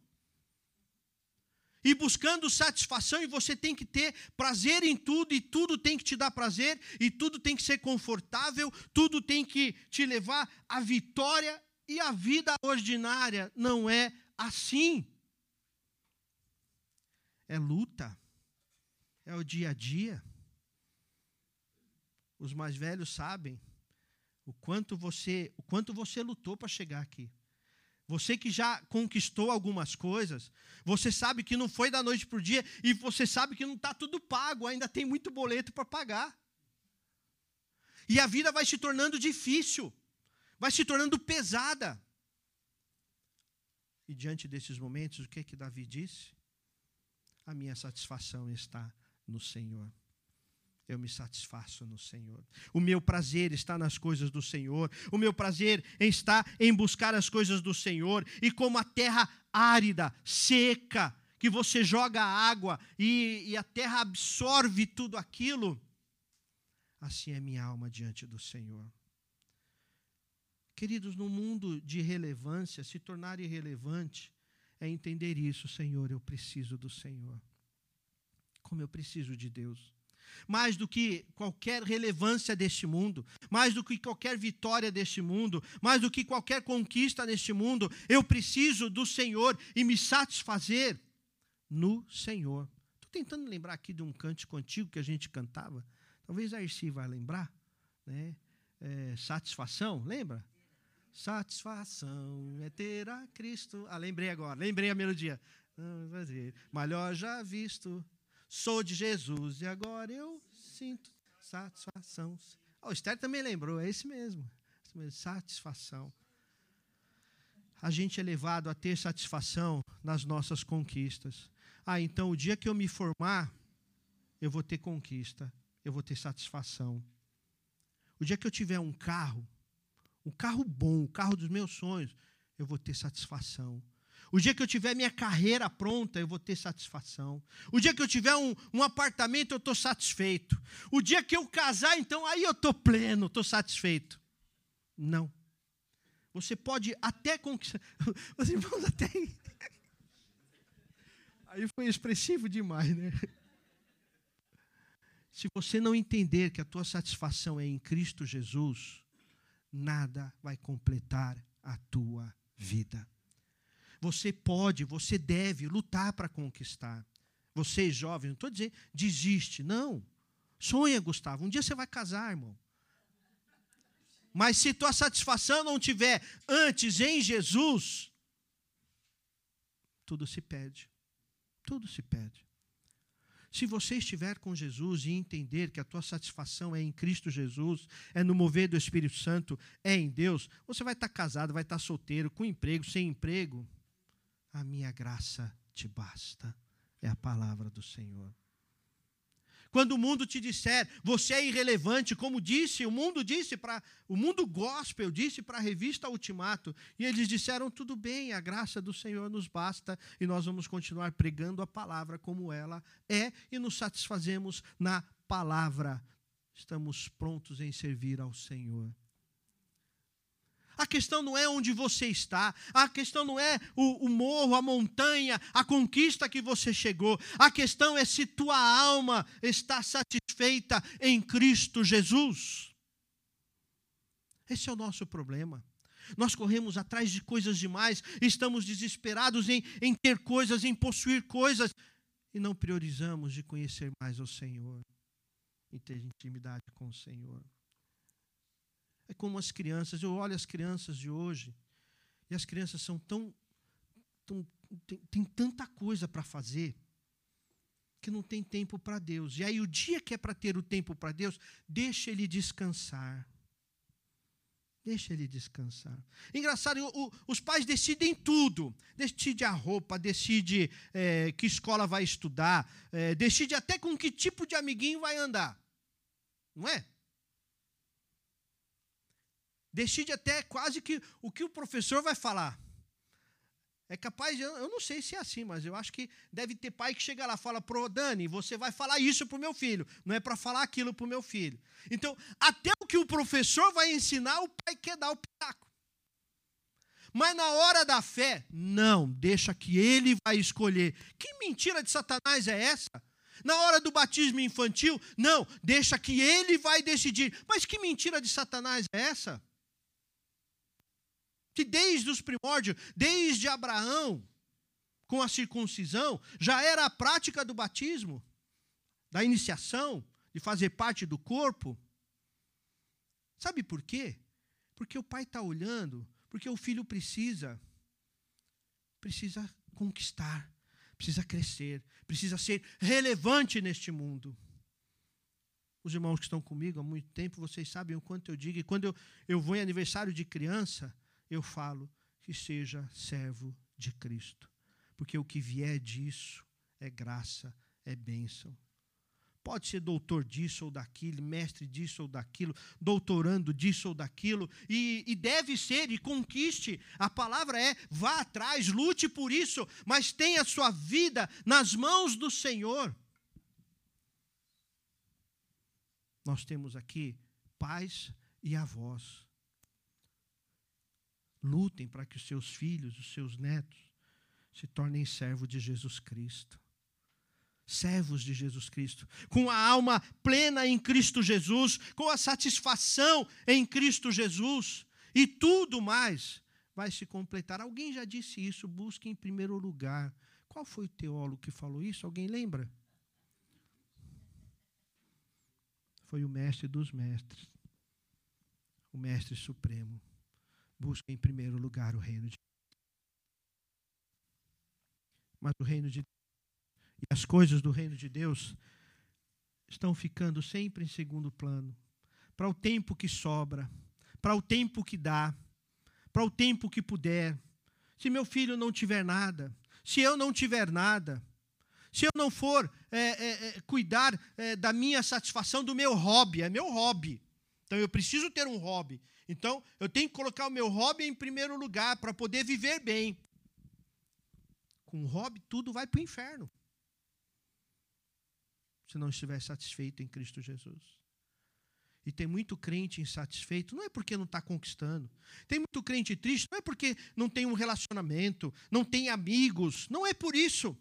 E buscando satisfação, e você tem que ter prazer em tudo, e tudo tem que te dar prazer, e tudo tem que ser confortável, tudo tem que te levar à vitória, e a vida ordinária não é assim. É luta, é o dia a dia. Os mais velhos sabem o quanto você, o quanto você lutou para chegar aqui. Você que já conquistou algumas coisas, você sabe que não foi da noite para o dia e você sabe que não está tudo pago, ainda tem muito boleto para pagar. E a vida vai se tornando difícil. vai se tornando pesada. E diante desses momentos, o que é que Davi disse? A minha satisfação está no Senhor. Eu me satisfaço no Senhor. O meu prazer está nas coisas do Senhor. O meu prazer está em buscar as coisas do Senhor. E como a terra árida, seca, que você joga água e, e a terra absorve tudo aquilo, assim é minha alma diante do Senhor. Queridos, no mundo de relevância, se tornar irrelevante é entender isso, Senhor, eu preciso do Senhor. Como eu preciso de Deus. Mais do que qualquer relevância deste mundo, mais do que qualquer vitória deste mundo, mais do que qualquer conquista neste mundo, eu preciso do Senhor e me satisfazer no Senhor. Estou tentando lembrar aqui de um cântico antigo que a gente cantava. Talvez a Irci vai lembrar. Né? É, satisfação, lembra? Satisfação é ter a Cristo. Ah, lembrei agora, lembrei a melodia. Melhor já visto, sou de Jesus e agora eu sinto satisfação. Oh, o Esther também lembrou, é esse mesmo. Satisfação. A gente é levado a ter satisfação nas nossas conquistas. Ah, então o dia que eu me formar, eu vou ter conquista, eu vou ter satisfação. O dia que eu tiver um carro, um carro bom, o carro dos meus sonhos, eu vou ter satisfação. O dia que eu tiver minha carreira pronta, eu vou ter satisfação. O dia que eu tiver um, um apartamento, eu estou satisfeito. O dia que eu casar, então, aí eu estou pleno, estou satisfeito. Não. Você pode até conquistar. Os irmãos até. Aí foi expressivo demais, né? Se você não entender que a tua satisfação é em Cristo Jesus, nada vai completar a tua vida. Você pode, você deve lutar para conquistar. Vocês jovens, não estou dizendo desiste, não. Sonha, Gustavo. Um dia você vai casar, irmão. Mas se tua satisfação não tiver antes em Jesus, tudo se perde. Tudo se perde. Se você estiver com Jesus e entender que a tua satisfação é em Cristo Jesus, é no mover do Espírito Santo, é em Deus, você vai estar casado, vai estar solteiro, com emprego, sem emprego. A minha graça te basta. É a palavra do Senhor. Quando o mundo te disser, você é irrelevante, como disse, o mundo disse para o mundo gospel disse para a revista Ultimato, e eles disseram tudo bem, a graça do Senhor nos basta e nós vamos continuar pregando a palavra como ela é e nos satisfazemos na palavra. Estamos prontos em servir ao Senhor. A questão não é onde você está, a questão não é o, o, morro, a montanha, a conquista que você chegou. A questão é se tua alma está satisfeita em Cristo Jesus. Esse é o nosso problema. Nós corremos atrás de coisas demais, estamos desesperados em, em ter coisas, em possuir coisas, e não priorizamos de conhecer mais o Senhor e ter intimidade com o Senhor. É como as crianças. Eu olho as crianças de hoje e as crianças são tão. tão tem, tem tanta coisa para fazer que não tem tempo para Deus. E aí, o dia que é para ter o tempo para Deus, deixa ele descansar. Deixa ele descansar. Engraçado, o, o, os pais decidem tudo. Decide a roupa, decide é, que escola vai estudar, é, decide até com que tipo de amiguinho vai andar. Não é? Decide até quase que o que o professor vai falar. É capaz, eu não sei se é assim, mas eu acho que deve ter pai que chega lá e fala, pro Dani, você vai falar isso para o meu filho, não é para falar aquilo para o meu filho. Então, até o que o professor vai ensinar, o pai quer dar o pitaco. Mas na hora da fé, não, deixa que ele vai escolher. Que mentira de Satanás é essa? Na hora do batismo infantil, não, deixa que ele vai decidir. Mas que mentira de Satanás é essa? Que desde os primórdios, desde Abraão, com a circuncisão, já era a prática do batismo, da iniciação, de fazer parte do corpo. Sabe por quê? Porque o pai está olhando, porque o filho precisa, precisa conquistar, precisa crescer, precisa ser relevante neste mundo. Os irmãos que estão comigo há muito tempo, vocês sabem o quanto eu digo. E quando eu, eu vou em aniversário de criança, eu falo que seja servo de Cristo. Porque o que vier disso é graça, é bênção. Pode ser doutor disso ou daquilo, mestre disso ou daquilo, doutorando disso ou daquilo, e, e, deve ser, e conquiste. A palavra é: vá atrás, lute por isso, mas tenha sua vida nas mãos do Senhor. Nós temos aqui pais e avós. Lutem para que os seus filhos, os seus netos, se tornem servos de Jesus Cristo servos de Jesus Cristo, com a alma plena em Cristo Jesus, com a satisfação em Cristo Jesus, e tudo mais vai se completar. Alguém já disse isso, busque em primeiro lugar. Qual foi o teólogo que falou isso? Alguém lembra? Foi o mestre dos mestres, o mestre supremo. Busque em primeiro lugar o reino de Mas o reino de e as coisas do reino de Deus estão ficando sempre em segundo plano. Para o tempo que sobra, para o tempo que dá, para o tempo que puder. Se meu filho não tiver nada, se eu não tiver nada, se eu não for é, é, é, cuidar é, da minha satisfação, do meu hobby, é meu hobby. Então eu preciso ter um hobby. Então eu tenho que colocar o meu hobby em primeiro lugar para poder viver bem. Com o hobby, tudo vai para o inferno se não estiver satisfeito em Cristo Jesus. E tem muito crente insatisfeito, não é porque não está conquistando. Tem muito crente triste, não é porque não tem um relacionamento, não tem amigos. Não é por isso.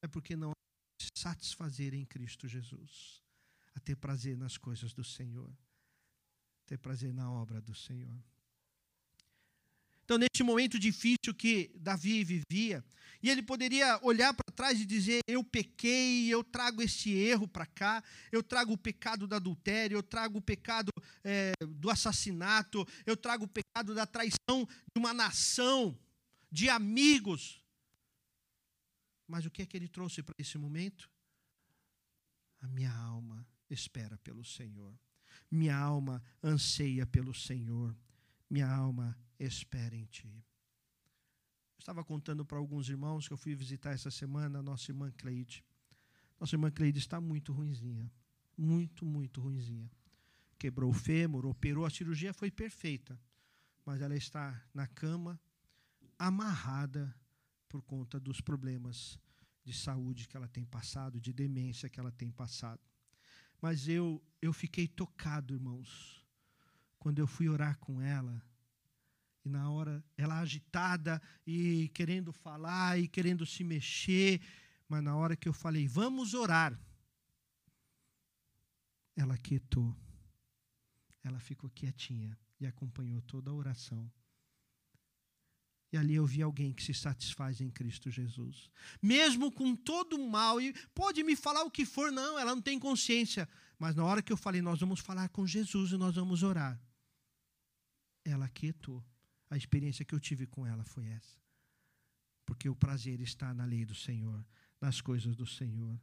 É porque não se satisfazer em Cristo Jesus. A ter prazer nas coisas do Senhor. Ter prazer na obra do Senhor. Então, neste momento difícil que Davi vivia, e ele poderia olhar para trás e dizer: Eu pequei, eu trago este erro para cá, eu trago o pecado do adultério, eu trago o pecado é, do assassinato, eu trago o pecado da traição de uma nação, de amigos. Mas o que é que ele trouxe para esse momento? A minha alma espera pelo Senhor, minha alma anseia pelo Senhor, minha alma espera em ti. Eu estava contando para alguns irmãos que eu fui visitar essa semana a nossa irmã Cleide. Nossa irmã Cleide está muito ruinzinha. Muito, muito ruinzinha. Quebrou o fêmur, operou, a cirurgia foi perfeita. Mas ela está na cama, amarrada por conta dos problemas de saúde que ela tem passado, de demência que ela tem passado. Mas eu, eu fiquei tocado, irmãos, quando eu fui orar com ela e na hora, ela agitada e querendo falar e querendo se mexer, mas na hora que eu falei, vamos orar, ela quietou. Ela ficou quietinha e acompanhou toda a oração. E ali eu vi alguém que se satisfaz em Cristo Jesus. Mesmo com todo o mal, e pode me falar o que for, não, ela não tem consciência. Mas na hora que eu falei, nós vamos falar com Jesus e nós vamos orar, ela quietou. A experiência que eu tive com ela foi essa. Porque o prazer está na lei do Senhor, nas coisas do Senhor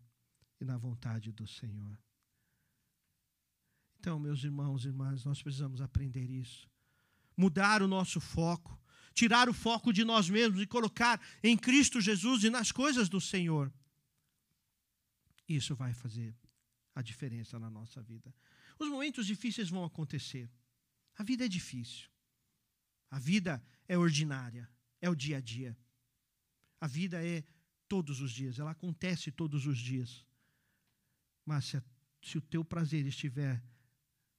e na vontade do Senhor. Então, meus irmãos e irmãs, nós precisamos aprender isso. Mudar o nosso foco, tirar o foco de nós mesmos e colocar em Cristo Jesus e nas coisas do Senhor. Isso vai fazer a diferença na nossa vida. Os momentos difíceis vão acontecer. A vida é difícil. A vida é ordinária, é o dia a dia. A vida é todos os dias, ela acontece todos os dias. Mas se, a, se o teu prazer estiver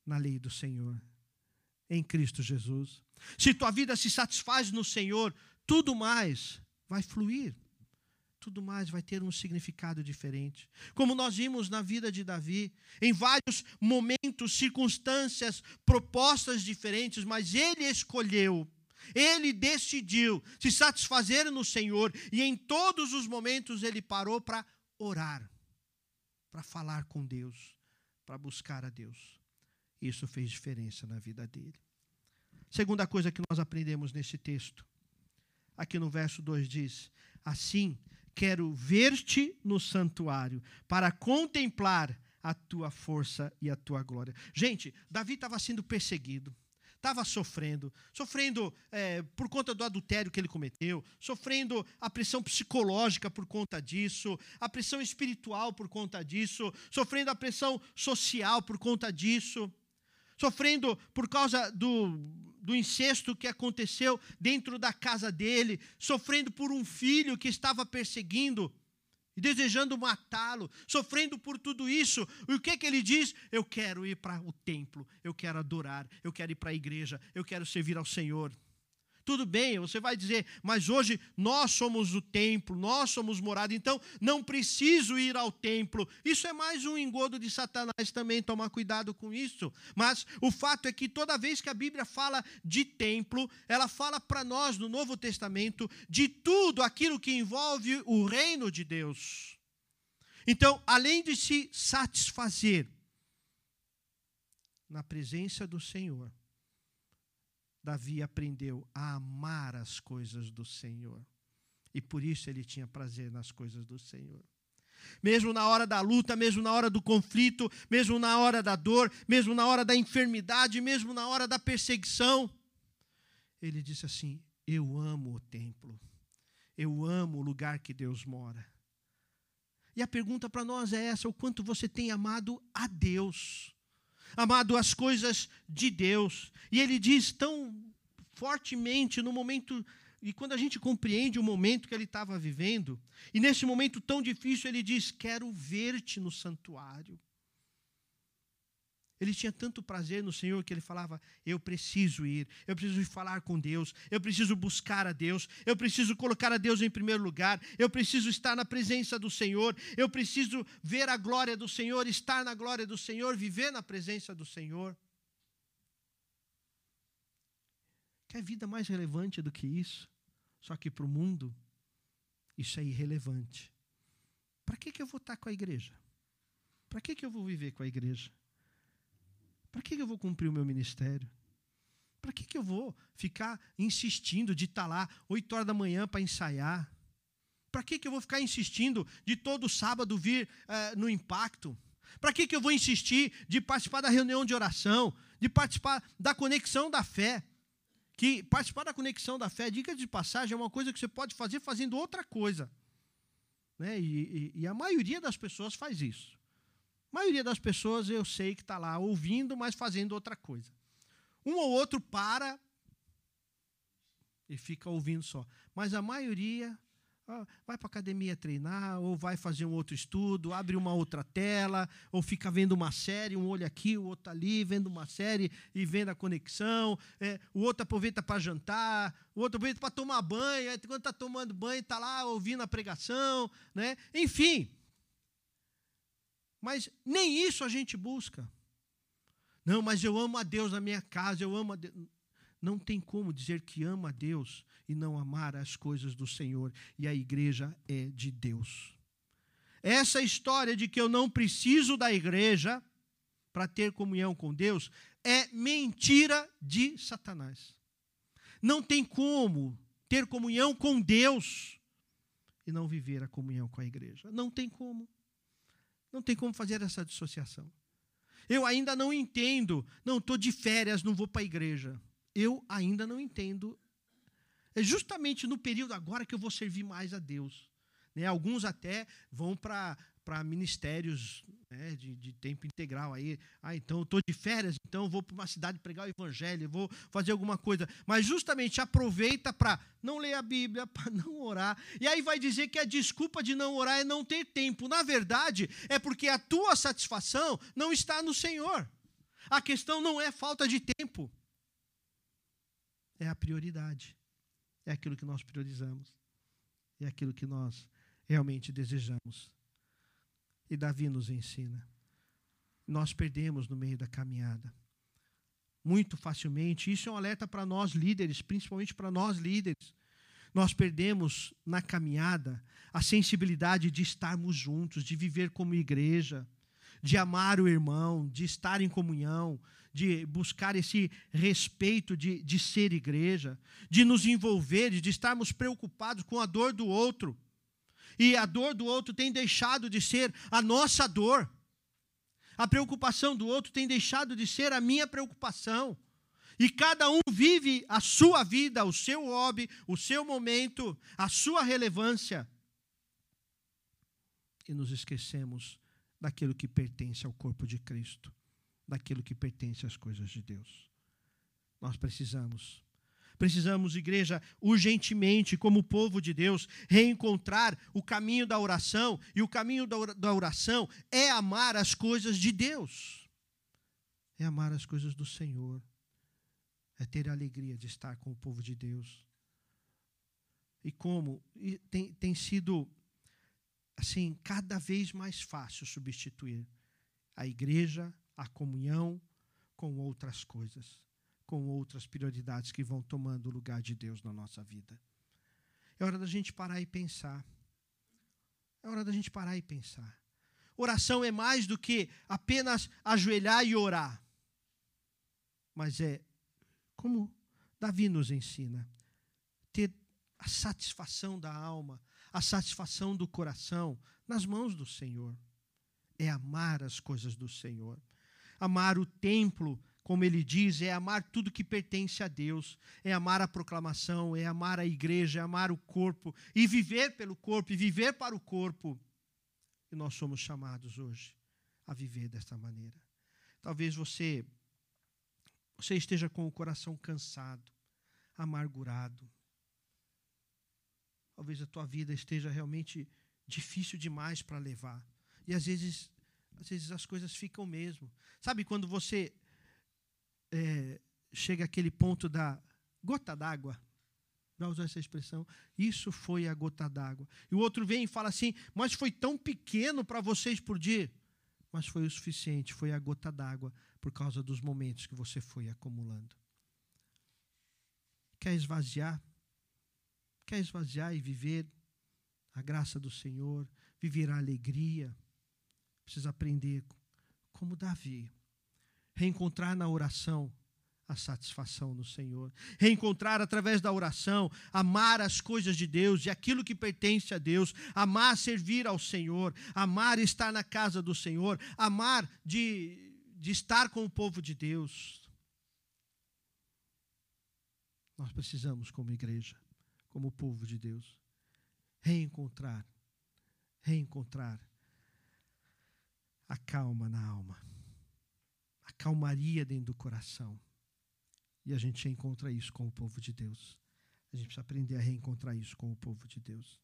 na lei do Senhor, em Cristo Jesus, se tua vida se satisfaz no Senhor, tudo mais vai fluir tudo mais vai ter um significado diferente. Como nós vimos na vida de Davi, em vários momentos, circunstâncias, propostas diferentes, mas ele escolheu, ele decidiu se satisfazer no Senhor e em todos os momentos ele parou para orar, para falar com Deus, para buscar a Deus. Isso fez diferença na vida dele. Segunda coisa que nós aprendemos nesse texto, aqui no verso 2 diz: Assim quero ver-te no santuário, para contemplar a tua força e a tua glória. Gente, Davi estava sendo perseguido estava sofrendo, sofrendo é, por conta do adultério que ele cometeu, sofrendo a pressão psicológica por conta disso, a pressão espiritual por conta disso, sofrendo a pressão social por conta disso, sofrendo por causa do, do incesto que aconteceu dentro da casa dele, sofrendo por um filho que estava perseguindo e desejando matá-lo, sofrendo por tudo isso. E o que, que ele diz? Eu quero ir para o templo, eu quero adorar, eu quero ir para a igreja, eu quero servir ao Senhor. Tudo bem, você vai dizer, mas hoje nós somos o templo, nós somos morada, então não preciso ir ao templo. Isso é mais um engodo de Satanás também, tomar cuidado com isso. Mas o fato é que toda vez que a Bíblia fala de templo, ela fala para nós no Novo Testamento de tudo aquilo que envolve o reino de Deus. Então, além de se satisfazer na presença do Senhor, Davi aprendeu a amar as coisas do Senhor. E por isso ele tinha prazer nas coisas do Senhor. Mesmo na hora da luta, mesmo na hora do conflito, mesmo na hora da dor, mesmo na hora da enfermidade, mesmo na hora da perseguição, ele disse assim: Eu amo o templo, eu amo o lugar que Deus mora. E a pergunta para nós é essa: o quanto você tem amado a Deus? Amado, as coisas de Deus. E ele diz tão fortemente no momento e quando a gente compreende o momento que ele estava vivendo, e nesse momento tão difícil, ele diz: Quero ver-te no santuário. Ele tinha tanto prazer no Senhor que ele falava: Eu preciso ir, eu preciso falar com Deus, eu preciso buscar a Deus, eu preciso colocar a Deus em primeiro lugar, eu preciso estar na presença do Senhor, eu preciso ver a glória do Senhor, estar na glória do Senhor, viver na presença do Senhor. Quer vida mais relevante do que isso? Só que para o mundo, isso é irrelevante. Para que, que eu vou estar com a igreja? Para que, que eu vou viver com a igreja? Para que eu vou cumprir o meu ministério? Para que, eu vou ficar insistindo de estar lá 8 horas da manhã para ensaiar? Para que, que eu vou ficar insistindo de todo sábado vir uh, no impacto? Para que, que eu vou insistir de participar da reunião de oração, de participar da conexão da fé? Que participar da conexão da fé, dica de passagem, é uma coisa que você pode fazer fazendo outra coisa. Né? E, e, e a maioria das pessoas faz isso. Maioria das pessoas eu sei que está lá ouvindo, mas fazendo outra coisa. Um ou outro para e fica ouvindo só. Mas a maioria vai para a academia treinar, ou vai fazer um outro estudo, abre uma outra tela, ou fica vendo uma série, um olho aqui, o outro ali, vendo uma série e vendo a conexão. É, o outro aproveita para jantar, o outro aproveita para tomar banho, quando está tomando banho, está lá ouvindo a pregação. Né? Enfim, mas nem isso a gente busca. Não, mas eu amo a Deus na minha casa, eu amo a Deus. Não tem como dizer que ama a Deus e não amar as coisas do Senhor. E a igreja é de Deus. Essa história de que eu não preciso da igreja para ter comunhão com Deus é mentira de Satanás. Não tem como ter comunhão com Deus e não viver a comunhão com a igreja. Não tem como. Não tem como fazer essa dissociação. Eu ainda não entendo. Não, estou de férias, não vou para a igreja. Eu ainda não entendo. É justamente no período agora que eu vou servir mais a Deus. Né? Alguns até vão para para ministérios né, de, de, tempo integral. Aí, ah, então eu estou de férias, então vou para uma cidade pregar o evangelho, vou fazer alguma coisa. Mas justamente aproveita para não ler a Bíblia, para não orar. E aí vai dizer que a desculpa de não orar é não ter tempo. Na verdade, é porque a tua satisfação não está no Senhor. A questão não é falta de tempo. É a prioridade. É aquilo que nós priorizamos. É aquilo que nós realmente desejamos. E Davi nos ensina. Nós perdemos no meio da caminhada. Muito facilmente. Isso é um alerta para nós líderes, principalmente para nós líderes. Nós perdemos na caminhada a sensibilidade de estarmos juntos, de viver como igreja, de amar o irmão, de estar em comunhão, de buscar esse respeito de, de ser igreja, de nos envolver, de estarmos preocupados com a dor do outro e a dor do outro tem deixado de ser a nossa dor. A preocupação do outro tem deixado de ser a minha preocupação. E cada um vive a sua vida, o seu hobby, o seu momento, a sua relevância. E nos esquecemos daquilo que pertence ao corpo de Cristo, daquilo que pertence às coisas de Deus. Nós precisamos Precisamos, igreja, urgentemente, como povo de Deus, reencontrar o caminho da oração, e o caminho da oração é amar as coisas de Deus, é amar as coisas do Senhor, é ter a alegria de estar com o povo de Deus. E como? E tem, tem sido, assim, cada vez mais fácil substituir a igreja, a comunhão, com outras coisas com outras prioridades que vão tomando o lugar de Deus na nossa vida. É hora da gente parar e pensar. É hora da gente parar e pensar. Oração é mais do que apenas ajoelhar e orar. Mas é como Davi nos ensina, ter a satisfação da alma, a satisfação do coração nas mãos do Senhor. É amar as coisas do Senhor. Amar o templo como ele diz, é amar tudo que pertence a Deus, é amar a proclamação, é amar a igreja, é amar o corpo, e viver pelo corpo, e viver para o corpo. E nós somos chamados hoje a viver desta maneira. Talvez você, você esteja com o coração cansado, amargurado. Talvez a tua vida esteja realmente difícil demais para levar. E às vezes, às vezes as coisas ficam mesmo. Sabe quando você é, chega aquele ponto da gota d'água. Já usou essa expressão? Isso foi a gota d'água. E o outro vem e fala assim: Mas foi tão pequeno para vocês por dia. Mas foi o suficiente, foi a gota d'água, por causa dos momentos que você foi acumulando. Quer esvaziar? Quer esvaziar e viver a graça do Senhor, viver a alegria? Precisa aprender como Davi reencontrar na oração a satisfação no Senhor, reencontrar através da oração, amar as coisas de Deus e aquilo que pertence a Deus, amar servir ao Senhor, amar estar na casa do Senhor, amar de, de estar com o povo de Deus. Nós precisamos, como igreja, como povo de Deus, reencontrar, reencontrar a calma na alma calmaria dentro do coração. E a gente encontra isso com o povo de Deus. A gente precisa aprender a reencontrar isso com o povo de Deus.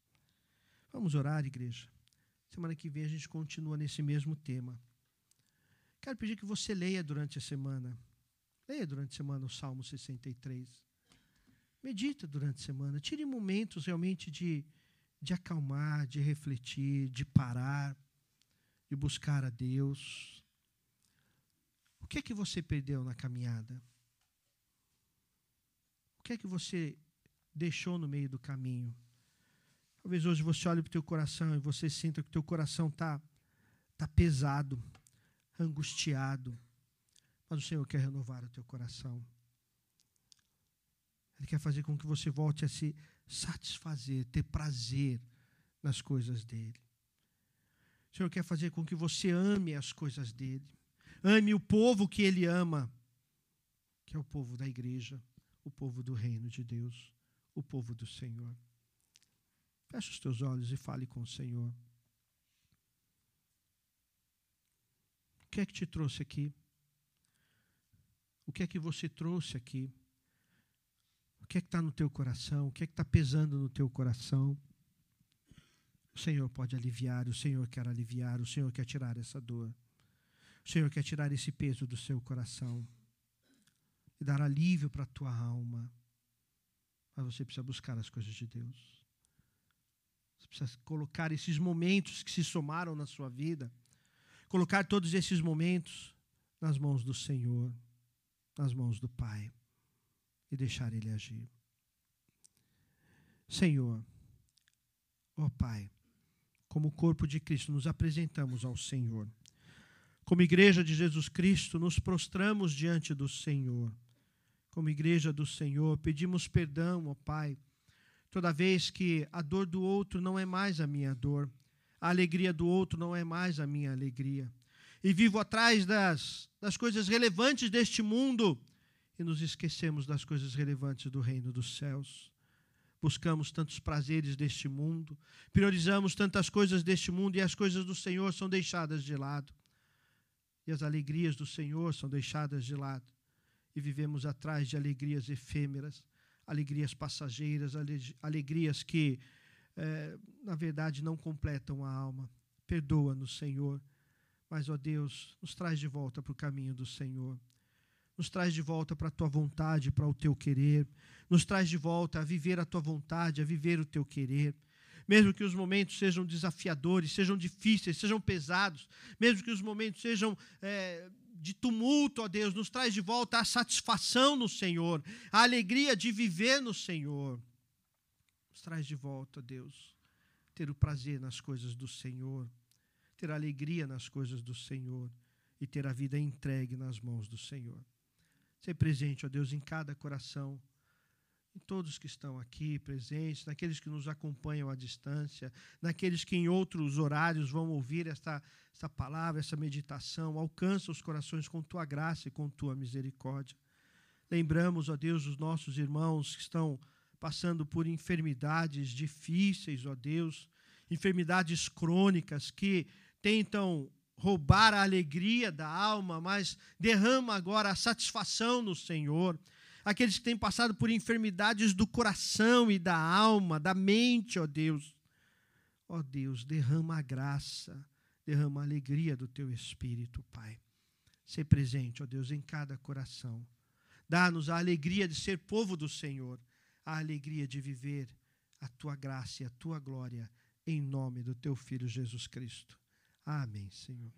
Vamos orar, igreja. Semana que vem a gente continua nesse mesmo tema. Quero pedir que você leia durante a semana. Leia durante a semana o Salmo 63. Medita durante a semana. Tire momentos realmente de, de acalmar, de refletir, de parar, de buscar a Deus que é que você perdeu na caminhada? O que é que você deixou no meio do caminho? Talvez hoje você olhe para o teu coração e você sinta que o teu coração está tá pesado, angustiado. Mas o Senhor quer renovar o teu coração. Ele quer fazer com que você volte a se satisfazer, ter prazer nas coisas dele. O Senhor quer fazer com que você ame as coisas dele. Ame o povo que ele ama, que é o povo da igreja, o povo do reino de Deus, o povo do Senhor. Feche os teus olhos e fale com o Senhor. O que é que te trouxe aqui? O que é que você trouxe aqui? O que é que está no teu coração? O que é que está pesando no teu coração? O Senhor pode aliviar, o Senhor quer aliviar, o Senhor quer tirar essa dor. O Senhor quer tirar esse peso do seu coração e dar alívio para a tua alma. Mas você precisa buscar as coisas de Deus. Você precisa colocar esses momentos que se somaram na sua vida, colocar todos esses momentos nas mãos do Senhor, nas mãos do Pai, e deixar Ele agir. Senhor, ó Pai, como corpo de Cristo, nos apresentamos ao Senhor. Como igreja de Jesus Cristo, nos prostramos diante do Senhor. Como igreja do Senhor, pedimos perdão, ó Pai, toda vez que a dor do outro não é mais a minha dor, a alegria do outro não é mais a minha alegria. e vivo atrás das, das coisas relevantes deste mundo e nos esquecemos das coisas relevantes do reino dos céus. Buscamos tantos prazeres deste mundo, priorizamos tantas coisas deste mundo e as coisas do Senhor são deixadas de lado. E as alegrias do Senhor são deixadas de lado. E vivemos atrás de alegrias efêmeras, alegrias passageiras, alegrias que, é, na verdade, não completam a alma. Perdoa-nos, Senhor. Mas, ó Deus, nos traz de volta para o caminho do Senhor nos traz de volta para a tua vontade, para o teu querer, nos traz de volta a viver a tua vontade, a viver o teu querer. Mesmo que os momentos sejam desafiadores, sejam difíceis, sejam pesados, mesmo que os momentos sejam é, de tumulto, ó Deus, nos traz de volta a satisfação no Senhor, a alegria de viver no Senhor. Nos traz de volta, ó Deus, ter o prazer nas coisas do Senhor, ter a alegria nas coisas do Senhor e ter a vida entregue nas mãos do Senhor. Ser presente, ó Deus, em cada coração, em todos que estão aqui presentes, naqueles que nos acompanham à distância, naqueles que em outros horários vão ouvir esta, esta palavra, essa meditação. Alcança os corações com tua graça e com tua misericórdia. Lembramos, ó Deus, os nossos irmãos que estão passando por enfermidades difíceis, ó Deus, enfermidades crônicas que tentam roubar a alegria da alma, mas derrama agora a satisfação no Senhor. Aqueles que têm passado por enfermidades do coração e da alma, da mente, ó Deus. Ó Deus, derrama a graça, derrama a alegria do teu espírito, Pai. Ser presente, ó Deus, em cada coração. Dá-nos a alegria de ser povo do Senhor, a alegria de viver a tua graça e a tua glória, em nome do teu Filho Jesus Cristo. Amém, Senhor.